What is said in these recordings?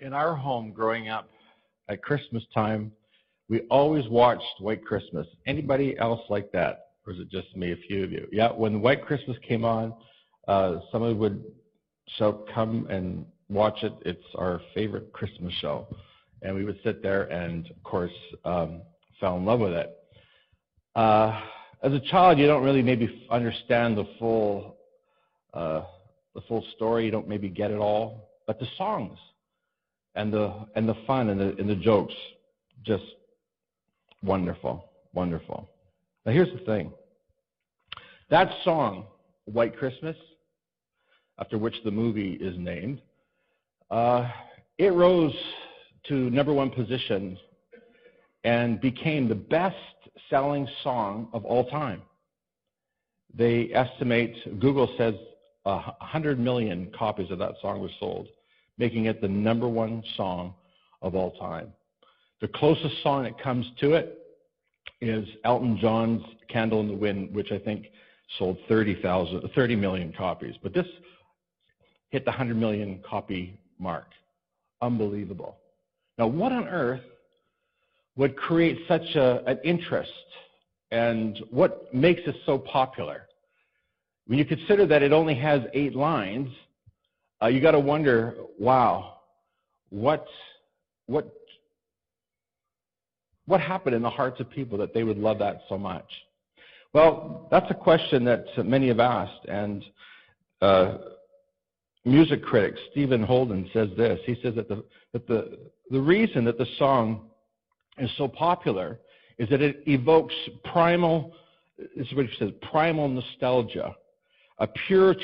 in our home growing up at Christmas time, we always watched White Christmas. Anybody else like that? Or is it just me, a few of you? Yeah, when White Christmas came on, uh, someone would shout, come and watch it. It's our favorite Christmas show. And we would sit there and, of course, um, fell in love with it. Uh, as a child, you don't really maybe understand the full, uh, the full story. You don't maybe get it all. But the songs and the, and the fun and the, and the jokes, just wonderful, wonderful. Now here's the thing. That song, White Christmas, after which the movie is named, uh, it rose to number one position and became the best selling song of all time. They estimate, Google says, 100 million copies of that song were sold, making it the number one song of all time. The closest song that comes to it is Elton John's Candle in the Wind, which I think sold 30,000, 30 million copies. But this hit the 100 million copy mark. Unbelievable. Now, what on earth would create such a, an interest and what makes it so popular? When you consider that it only has eight lines, uh, you got to wonder, wow, what, what, what happened in the hearts of people that they would love that so much? Well, that's a question that many have asked, and uh, music critic Stephen Holden says this. He says that the, that the, the reason that the song is so popular is that it evokes primal, this is what he says, primal nostalgia, a pure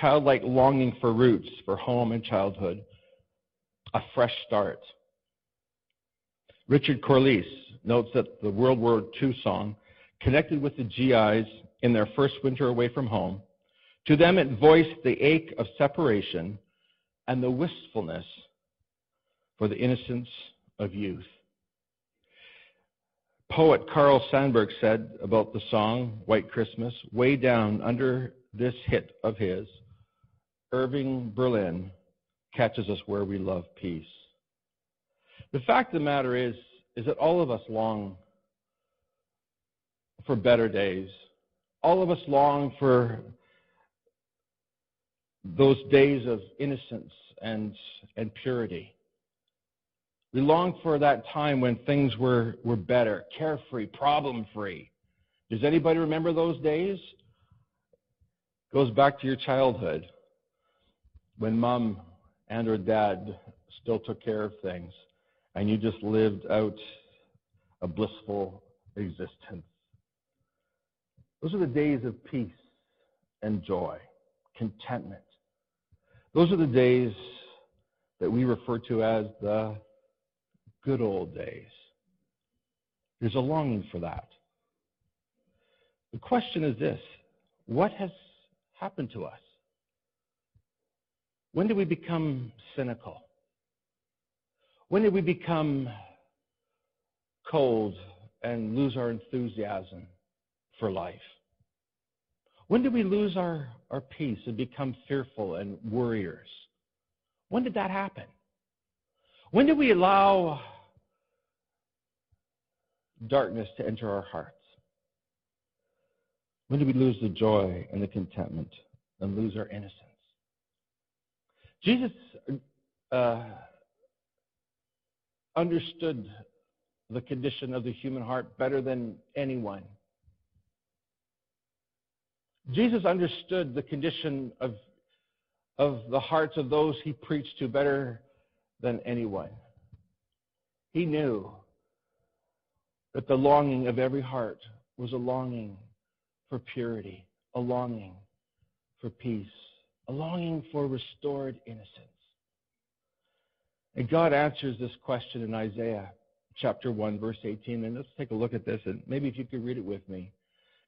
childlike longing for roots, for home and childhood, a fresh start. Richard Corliss notes that the World War II song connected with the GIs in their first winter away from home to them, it voiced the ache of separation and the wistfulness for the innocence of youth. Poet Carl Sandburg said about the song White Christmas, way down under this hit of his, Irving Berlin catches us where we love peace. The fact of the matter is, is that all of us long for better days. All of us long for those days of innocence and, and purity. We long for that time when things were, were better, carefree, problem free. Does anybody remember those days? Goes back to your childhood when mom and or dad still took care of things and you just lived out a blissful existence. Those are the days of peace and joy, contentment. Those are the days that we refer to as the good old days. There's a longing for that. The question is this what has happened to us? When did we become cynical? When did we become cold and lose our enthusiasm for life? When did we lose our, our peace and become fearful and worriers? When did that happen? When did we allow darkness to enter our hearts? When did we lose the joy and the contentment and lose our innocence? Jesus uh, understood the condition of the human heart better than anyone. Jesus understood the condition of, of the hearts of those he preached to better than anyone. He knew that the longing of every heart was a longing for purity, a longing for peace, a longing for restored innocence. And God answers this question in Isaiah chapter 1, verse 18. And let's take a look at this, and maybe if you could read it with me.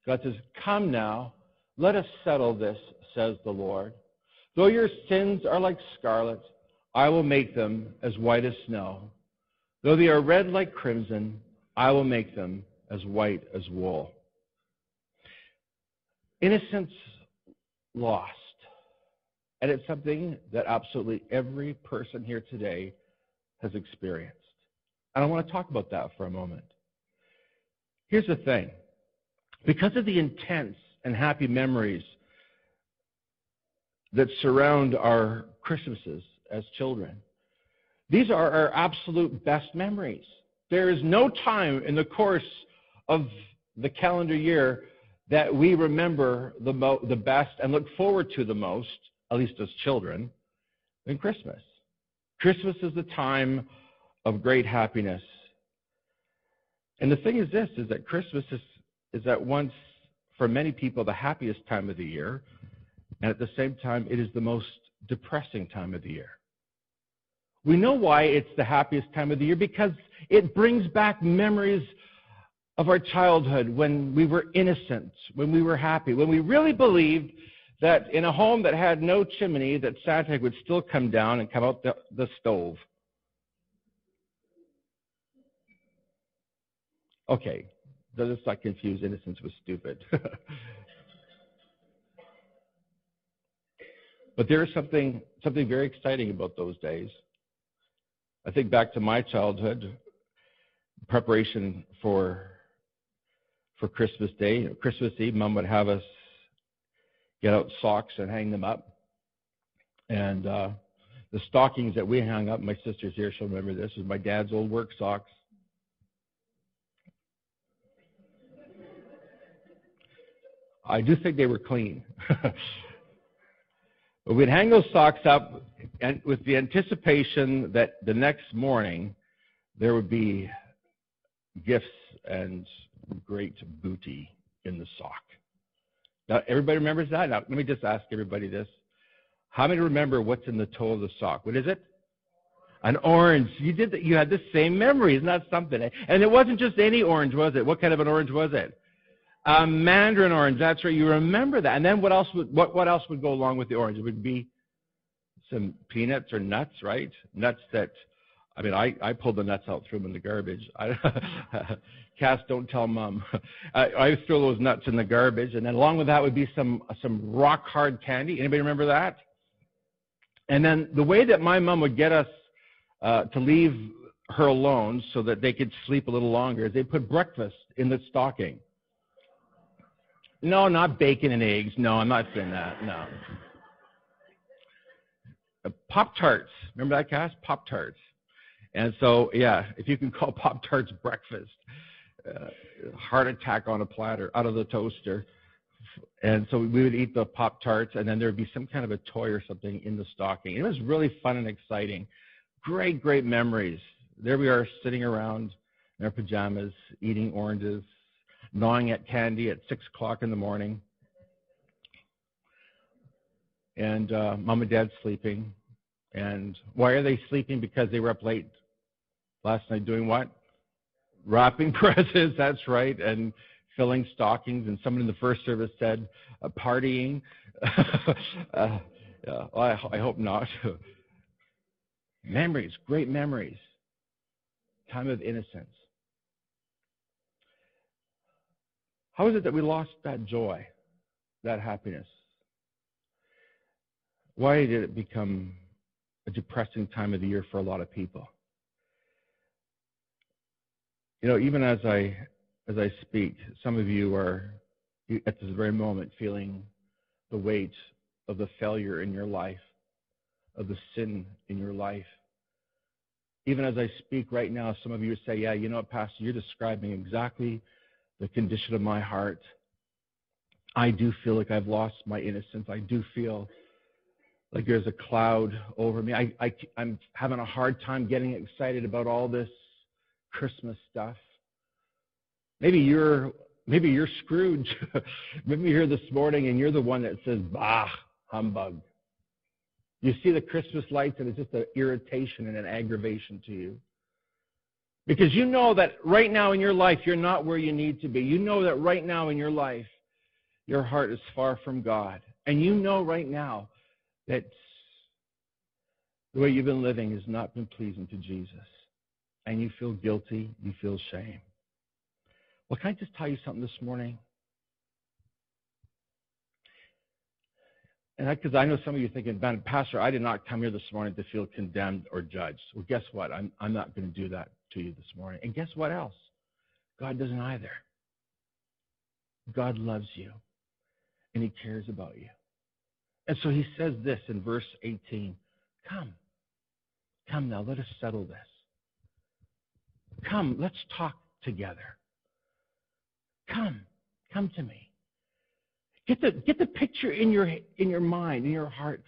God says, Come now let us settle this, says the Lord. Though your sins are like scarlet, I will make them as white as snow. Though they are red like crimson, I will make them as white as wool. Innocence lost. And it's something that absolutely every person here today has experienced. And I want to talk about that for a moment. Here's the thing because of the intense and happy memories that surround our Christmases as children, these are our absolute best memories. There is no time in the course of the calendar year that we remember the, mo- the best and look forward to the most, at least as children, than Christmas. Christmas is the time of great happiness. And the thing is this, is that Christmas is, is at once, for many people, the happiest time of the year, and at the same time, it is the most depressing time of the year. We know why it's the happiest time of the year because it brings back memories of our childhood when we were innocent, when we were happy, when we really believed that in a home that had no chimney, that Santa would still come down and come out the, the stove. Okay, let's not confuse innocence with stupid. but there is something something very exciting about those days. I think back to my childhood, preparation for for Christmas Day, Christmas Eve. Mom would have us get out socks and hang them up, and uh, the stockings that we hung up. My sister's here; she'll remember this. Was my dad's old work socks. I do think they were clean. but we'd hang those socks up and with the anticipation that the next morning there would be gifts and great booty in the sock. Now, everybody remembers that? Now, let me just ask everybody this. How many remember what's in the toe of the sock? What is it? An orange. You did that. You had the same memory. Isn't that something? And it wasn't just any orange, was it? What kind of an orange was it? A mandarin orange. That's right. You remember that. And then what else would what, what else would go along with the orange? It would be some peanuts or nuts, right? Nuts that I mean, I, I pulled the nuts out, threw them in the garbage. I, Cass, don't tell mom. I, I threw those nuts in the garbage, and then along with that would be some some rock hard candy. Anybody remember that? And then the way that my mom would get us uh, to leave her alone so that they could sleep a little longer is they put breakfast in the stocking. No, not bacon and eggs. No, I'm not saying that. No. Uh, Pop Tarts. Remember that, Cass? Pop Tarts. And so, yeah, if you can call Pop Tarts breakfast, uh, heart attack on a platter out of the toaster. And so we would eat the Pop Tarts, and then there would be some kind of a toy or something in the stocking. It was really fun and exciting. Great, great memories. There we are sitting around in our pajamas, eating oranges, gnawing at candy at six o'clock in the morning. And uh, mom and dad sleeping. And why are they sleeping? Because they were up late last night doing what? Wrapping presents, that's right, and filling stockings. And someone in the first service said, uh, partying. uh, yeah, well, I, I hope not. memories, great memories. Time of innocence. How is it that we lost that joy, that happiness? Why did it become a depressing time of the year for a lot of people? You know, even as I as I speak, some of you are at this very moment feeling the weight of the failure in your life, of the sin in your life. Even as I speak right now, some of you say, Yeah, you know what, Pastor, you're describing exactly the condition of my heart. I do feel like I've lost my innocence. I do feel like there's a cloud over me. I, I, I'm having a hard time getting excited about all this Christmas stuff. Maybe you're maybe you're Scrooge. maybe you're here this morning and you're the one that says, bah, humbug. You see the Christmas lights and it's just an irritation and an aggravation to you. Because you know that right now in your life, you're not where you need to be. You know that right now in your life, your heart is far from God. And you know right now that the way you've been living has not been pleasing to Jesus. And you feel guilty, you feel shame. Well, can I just tell you something this morning? And because I, I know some of you are thinking, Ben, Pastor, I did not come here this morning to feel condemned or judged. Well, guess what? I'm, I'm not going to do that to you this morning. And guess what else? God doesn't either. God loves you, and He cares about you. And so He says this in verse 18 Come. Come now, let us settle this. Come, let's talk together. Come, come to me. Get the, get the picture in your, in your mind, in your heart,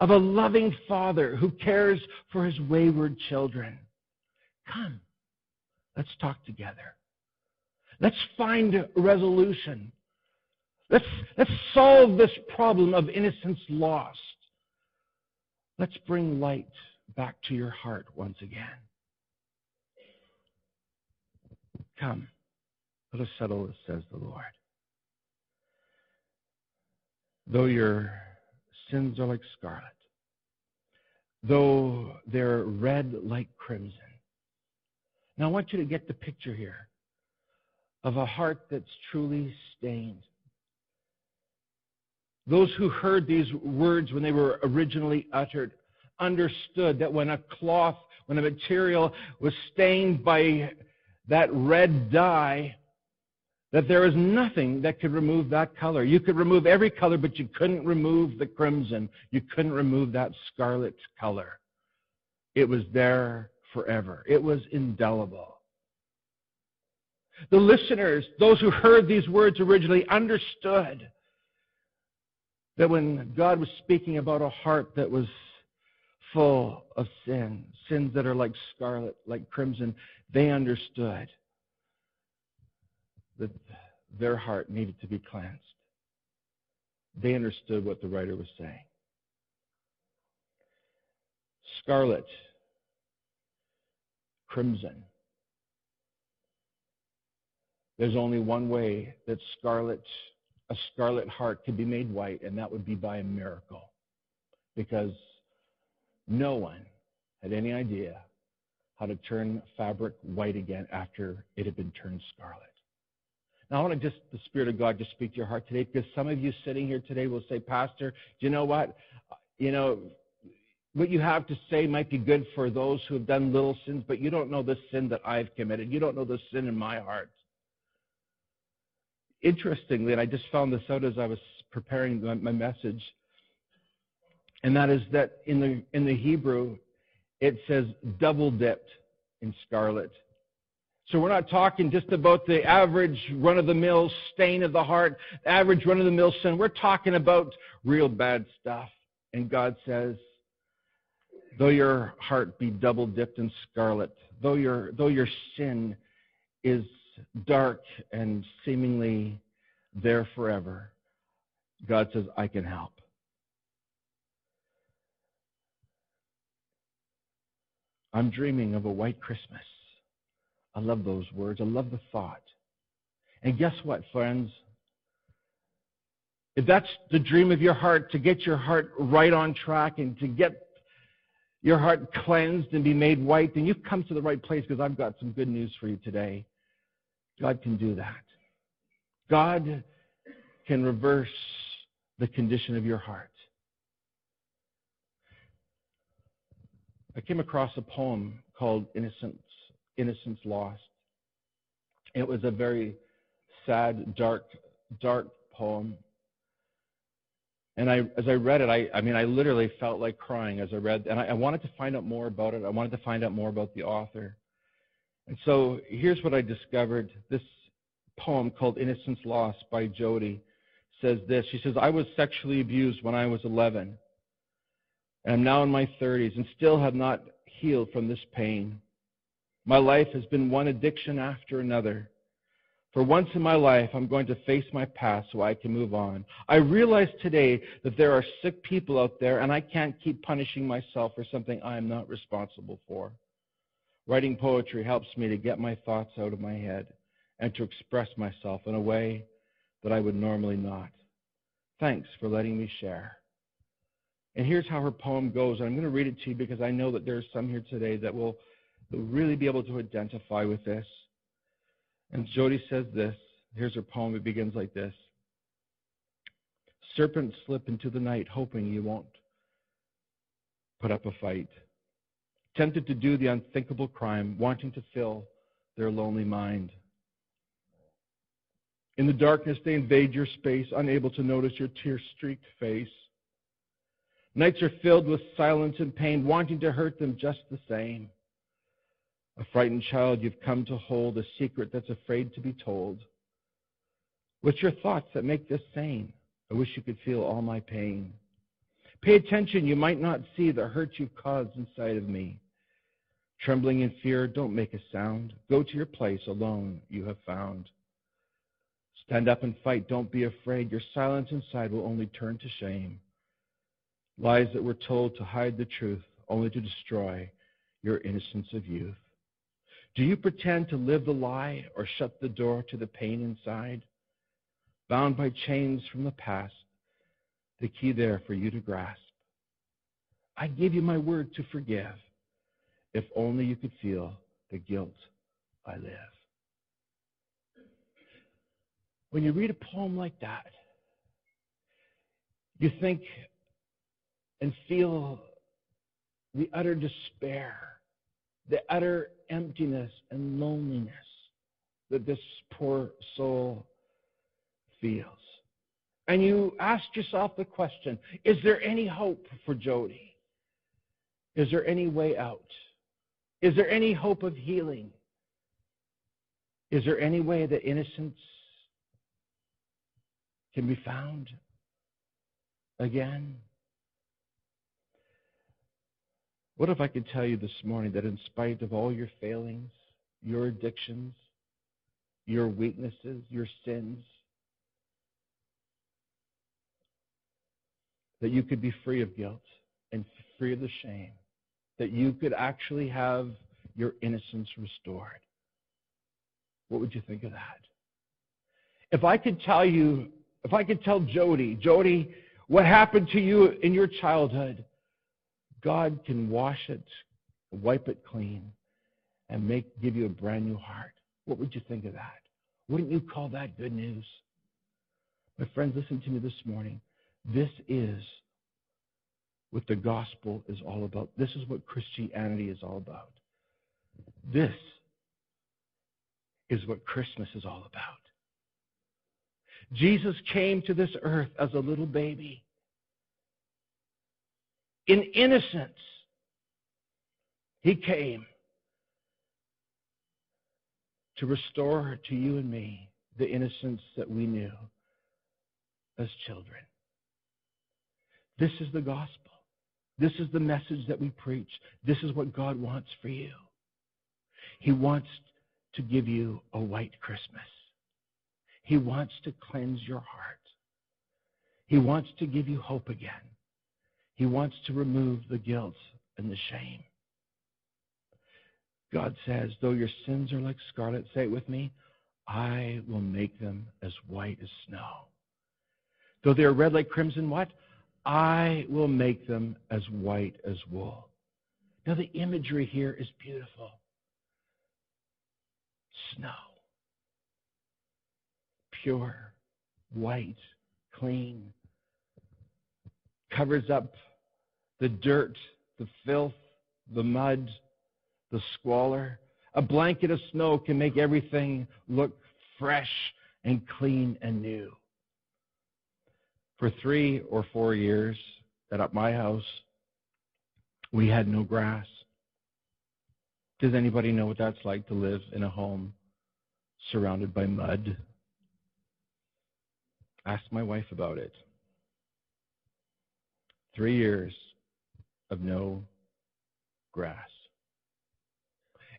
of a loving father who cares for his wayward children. Come, let's talk together. Let's find resolution. Let's, let's solve this problem of innocence lost. Let's bring light back to your heart once again. Come, let us settle this, says the Lord. Though your sins are like scarlet, though they're red like crimson. Now I want you to get the picture here of a heart that's truly stained. Those who heard these words when they were originally uttered understood that when a cloth, when a material was stained by that red dye, that there is nothing that could remove that color. You could remove every color, but you couldn't remove the crimson. You couldn't remove that scarlet color. It was there forever. It was indelible. The listeners, those who heard these words originally, understood that when God was speaking about a heart that was full of sin, sins that are like scarlet, like crimson, they understood that their heart needed to be cleansed. They understood what the writer was saying. Scarlet, crimson. There's only one way that scarlet, a scarlet heart could be made white, and that would be by a miracle. Because no one had any idea how to turn fabric white again after it had been turned scarlet. Now, I want to just, the Spirit of God, just speak to your heart today because some of you sitting here today will say, Pastor, do you know what? Uh, you know, what you have to say might be good for those who have done little sins, but you don't know the sin that I've committed. You don't know the sin in my heart. Interestingly, and I just found this out as I was preparing my message, and that is that in the in the Hebrew, it says double dipped in scarlet. So we're not talking just about the average run of the mill stain of the heart, average run of the mill sin. We're talking about real bad stuff. And God says, though your heart be double dipped in scarlet, though your, though your sin is dark and seemingly there forever, God says, I can help. I'm dreaming of a white Christmas. I love those words. I love the thought. And guess what, friends? If that's the dream of your heart, to get your heart right on track and to get your heart cleansed and be made white, then you've come to the right place because I've got some good news for you today. God can do that. God can reverse the condition of your heart. I came across a poem called Innocence, Innocence Lost. It was a very sad, dark, dark poem. And I, as I read it, I, I mean, I literally felt like crying as I read, and I, I wanted to find out more about it. I wanted to find out more about the author. And so here's what I discovered. This poem called Innocence Lost by Jody says this. She says, I was sexually abused when I was 11 and I'm now in my 30s and still have not healed from this pain. My life has been one addiction after another. For once in my life, I'm going to face my past so I can move on. I realize today that there are sick people out there, and I can't keep punishing myself for something I am not responsible for. Writing poetry helps me to get my thoughts out of my head and to express myself in a way that I would normally not. Thanks for letting me share. And here's how her poem goes. I'm going to read it to you because I know that there's some here today that will, will really be able to identify with this. And Jody says this. Here's her poem. It begins like this Serpents slip into the night, hoping you won't put up a fight. Tempted to do the unthinkable crime, wanting to fill their lonely mind. In the darkness, they invade your space, unable to notice your tear streaked face. Nights are filled with silence and pain, wanting to hurt them just the same. A frightened child you've come to hold, a secret that's afraid to be told. What's your thoughts that make this sane? I wish you could feel all my pain. Pay attention, you might not see the hurt you've caused inside of me. Trembling in fear, don't make a sound. Go to your place alone, you have found. Stand up and fight, don't be afraid. Your silence inside will only turn to shame. Lies that were told to hide the truth, only to destroy your innocence of youth. Do you pretend to live the lie or shut the door to the pain inside? Bound by chains from the past, the key there for you to grasp. I give you my word to forgive, if only you could feel the guilt I live. When you read a poem like that, you think and feel the utter despair, the utter emptiness and loneliness that this poor soul feels. And you ask yourself the question is there any hope for Jody? Is there any way out? Is there any hope of healing? Is there any way that innocence can be found again? What if I could tell you this morning that in spite of all your failings, your addictions, your weaknesses, your sins, that you could be free of guilt and free of the shame, that you could actually have your innocence restored. What would you think of that? If I could tell you, if I could tell Jody, Jody, what happened to you in your childhood, God can wash it, wipe it clean, and make give you a brand new heart. What would you think of that? Wouldn't you call that good news? My friends, listen to me this morning. This is what the gospel is all about. This is what Christianity is all about. This is what Christmas is all about. Jesus came to this earth as a little baby in innocence, he came to restore to you and me the innocence that we knew as children. This is the gospel. This is the message that we preach. This is what God wants for you. He wants to give you a white Christmas. He wants to cleanse your heart. He wants to give you hope again. He wants to remove the guilt and the shame. God says, though your sins are like scarlet, say it with me, I will make them as white as snow. Though they are red like crimson, what? I will make them as white as wool. Now, the imagery here is beautiful. Snow. Pure, white, clean covers up the dirt, the filth, the mud, the squalor. A blanket of snow can make everything look fresh and clean and new. For three or four years at my house, we had no grass. Does anybody know what that's like to live in a home surrounded by mud? Ask my wife about it. Three years of no grass.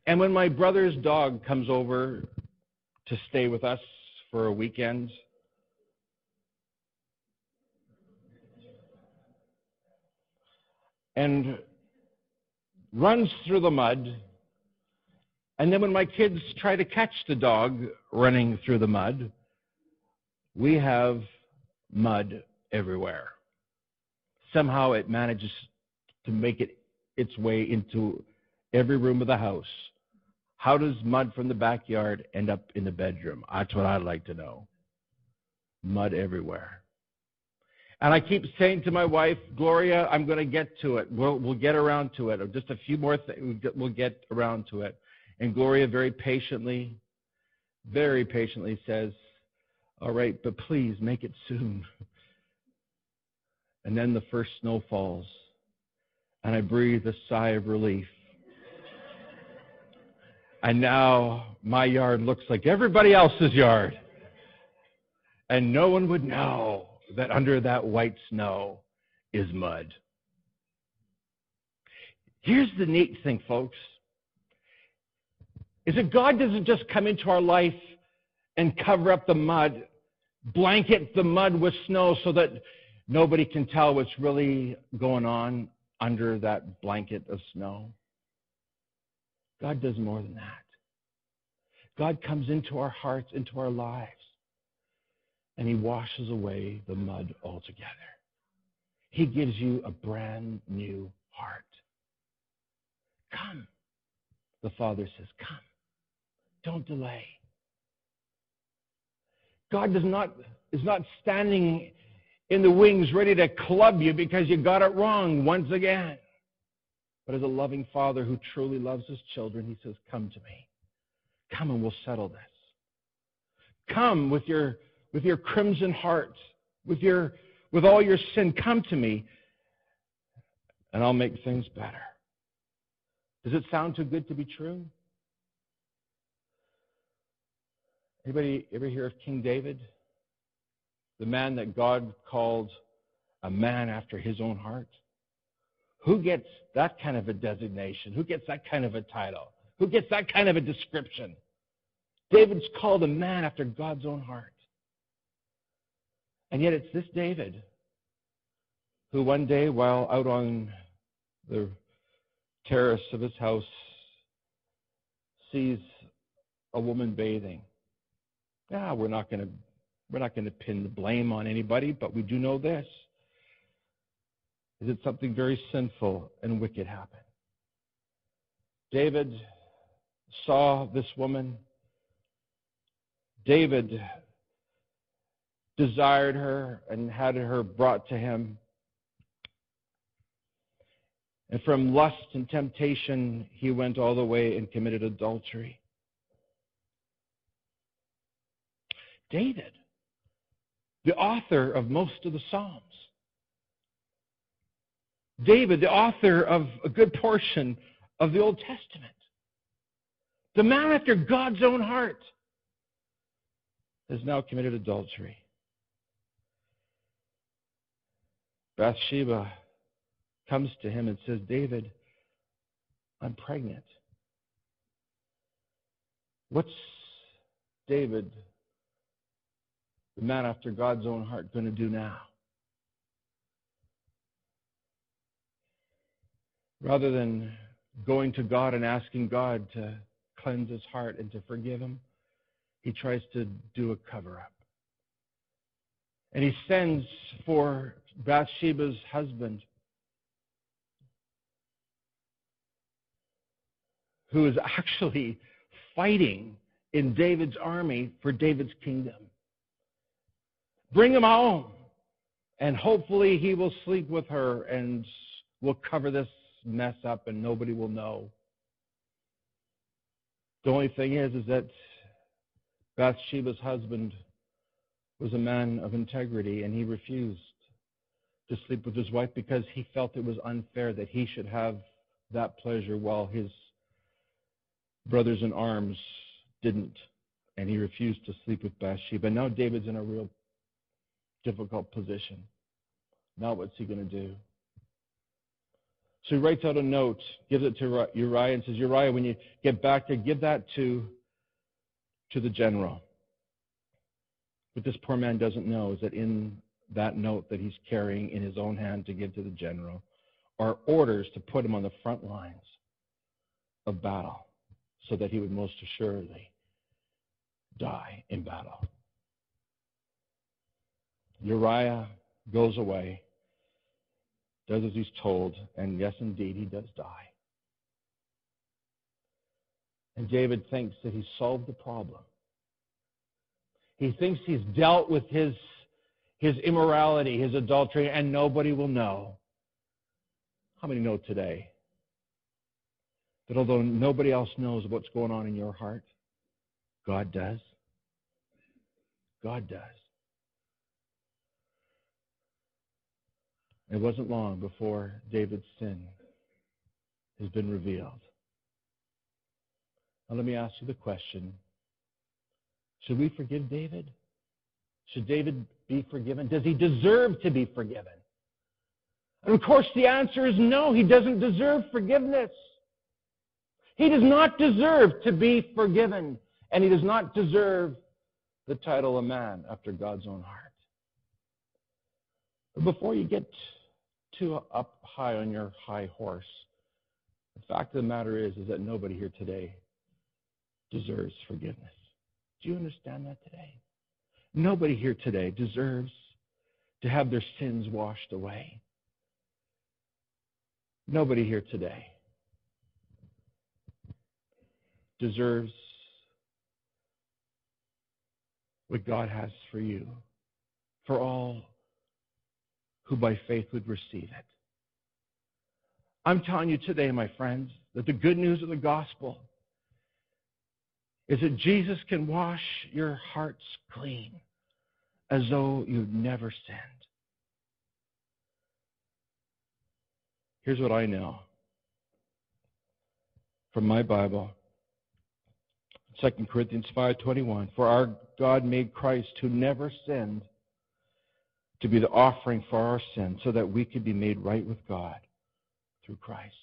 And when my brother's dog comes over to stay with us for a weekend, and runs through the mud, and then when my kids try to catch the dog running through the mud, we have mud everywhere somehow it manages to make it its way into every room of the house. How does mud from the backyard end up in the bedroom? That's what I'd like to know. Mud everywhere. And I keep saying to my wife, Gloria, I'm going to get to it. We'll, we'll get around to it. Just a few more things, we'll get around to it. And Gloria very patiently, very patiently says, All right, but please make it soon. And then the first snow falls, and I breathe a sigh of relief. And now my yard looks like everybody else's yard. And no one would know that under that white snow is mud. Here's the neat thing, folks. Is that God doesn't just come into our life and cover up the mud, blanket the mud with snow so that nobody can tell what's really going on under that blanket of snow. God does more than that. God comes into our hearts, into our lives, and He washes away the mud altogether. He gives you a brand new heart. Come. The Father says, Come. Don't delay. God does not, is not standing in the wings ready to club you because you got it wrong once again. But as a loving father who truly loves his children, he says, Come to me. Come and we'll settle this. Come with your, with your crimson heart, with, your, with all your sin. Come to me, and I'll make things better. Does it sound too good to be true? Anybody ever hear of King David? The man that God called a man after his own heart? Who gets that kind of a designation? Who gets that kind of a title? Who gets that kind of a description? David's called a man after God's own heart. And yet it's this David who one day, while out on the terrace of his house, sees a woman bathing. Ah, we're not going to we're not going to pin the blame on anybody, but we do know this. Is that something very sinful and wicked happened? David saw this woman. David desired her and had her brought to him. And from lust and temptation, he went all the way and committed adultery. David, the author of most of the Psalms. David, the author of a good portion of the Old Testament. The man after God's own heart has now committed adultery. Bathsheba comes to him and says, David, I'm pregnant. What's David the man after God's own heart going to do now? Rather than going to God and asking God to cleanse his heart and to forgive him, he tries to do a cover up. And he sends for Bathsheba's husband, who is actually fighting in David's army for David's kingdom. Bring him home. And hopefully he will sleep with her and we'll cover this mess up and nobody will know. The only thing is, is that Bathsheba's husband was a man of integrity and he refused to sleep with his wife because he felt it was unfair that he should have that pleasure while his brothers in arms didn't. And he refused to sleep with Bathsheba. Now David's in a real difficult position. Now, what's he going to do? So he writes out a note, gives it to Uriah, and says, Uriah, when you get back there, give that to, to the general. What this poor man doesn't know is that in that note that he's carrying in his own hand to give to the general are orders to put him on the front lines of battle so that he would most assuredly die in battle. Uriah goes away, does as he's told, and yes, indeed, he does die. And David thinks that he's solved the problem. He thinks he's dealt with his, his immorality, his adultery, and nobody will know. How many know today that although nobody else knows what's going on in your heart, God does? God does. It wasn't long before David's sin has been revealed. Now, let me ask you the question Should we forgive David? Should David be forgiven? Does he deserve to be forgiven? And of course, the answer is no. He doesn't deserve forgiveness. He does not deserve to be forgiven, and he does not deserve the title of man after God's own heart. But before you get too up high on your high horse, the fact of the matter is, is that nobody here today deserves forgiveness. Do you understand that today? Nobody here today deserves to have their sins washed away. Nobody here today deserves what God has for you, for all who by faith would receive it. I'm telling you today, my friends, that the good news of the gospel is that Jesus can wash your hearts clean as though you'd never sinned. Here's what I know from my Bible. 2 Corinthians 5:21 For our God made Christ who never sinned to be the offering for our sins so that we could be made right with God through Christ.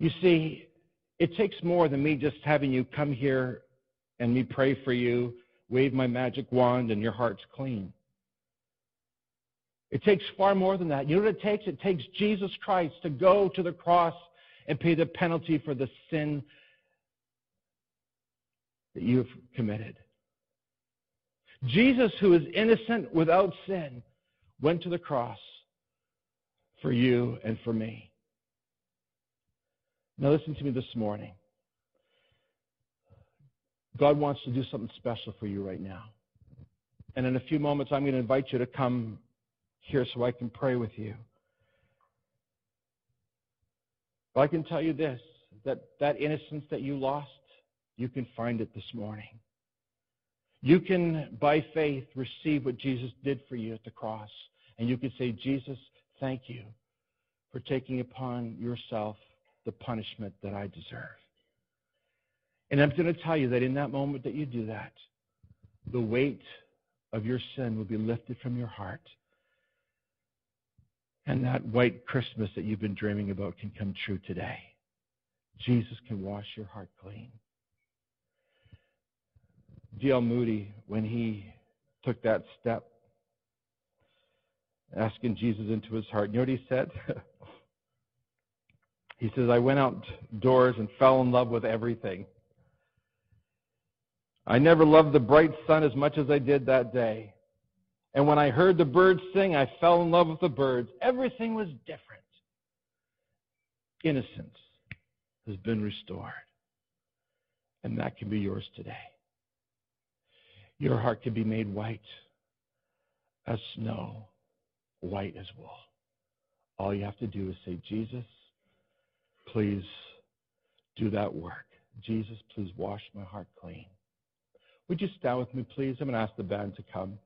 You see, it takes more than me just having you come here and me pray for you, wave my magic wand, and your heart's clean. It takes far more than that. You know what it takes? It takes Jesus Christ to go to the cross and pay the penalty for the sin that you have committed. Jesus, who is innocent without sin, went to the cross for you and for me. Now, listen to me this morning. God wants to do something special for you right now. And in a few moments, I'm going to invite you to come here so I can pray with you. But I can tell you this that that innocence that you lost, you can find it this morning. You can, by faith, receive what Jesus did for you at the cross. And you can say, Jesus, thank you for taking upon yourself the punishment that I deserve. And I'm going to tell you that in that moment that you do that, the weight of your sin will be lifted from your heart. And that white Christmas that you've been dreaming about can come true today. Jesus can wash your heart clean. D.L. Moody, when he took that step, asking Jesus into his heart, you know what he said? he says, I went outdoors and fell in love with everything. I never loved the bright sun as much as I did that day. And when I heard the birds sing, I fell in love with the birds. Everything was different. Innocence has been restored. And that can be yours today. Your heart can be made white as snow, white as wool. All you have to do is say, Jesus, please do that work. Jesus, please wash my heart clean. Would you stand with me, please? I'm going to ask the band to come.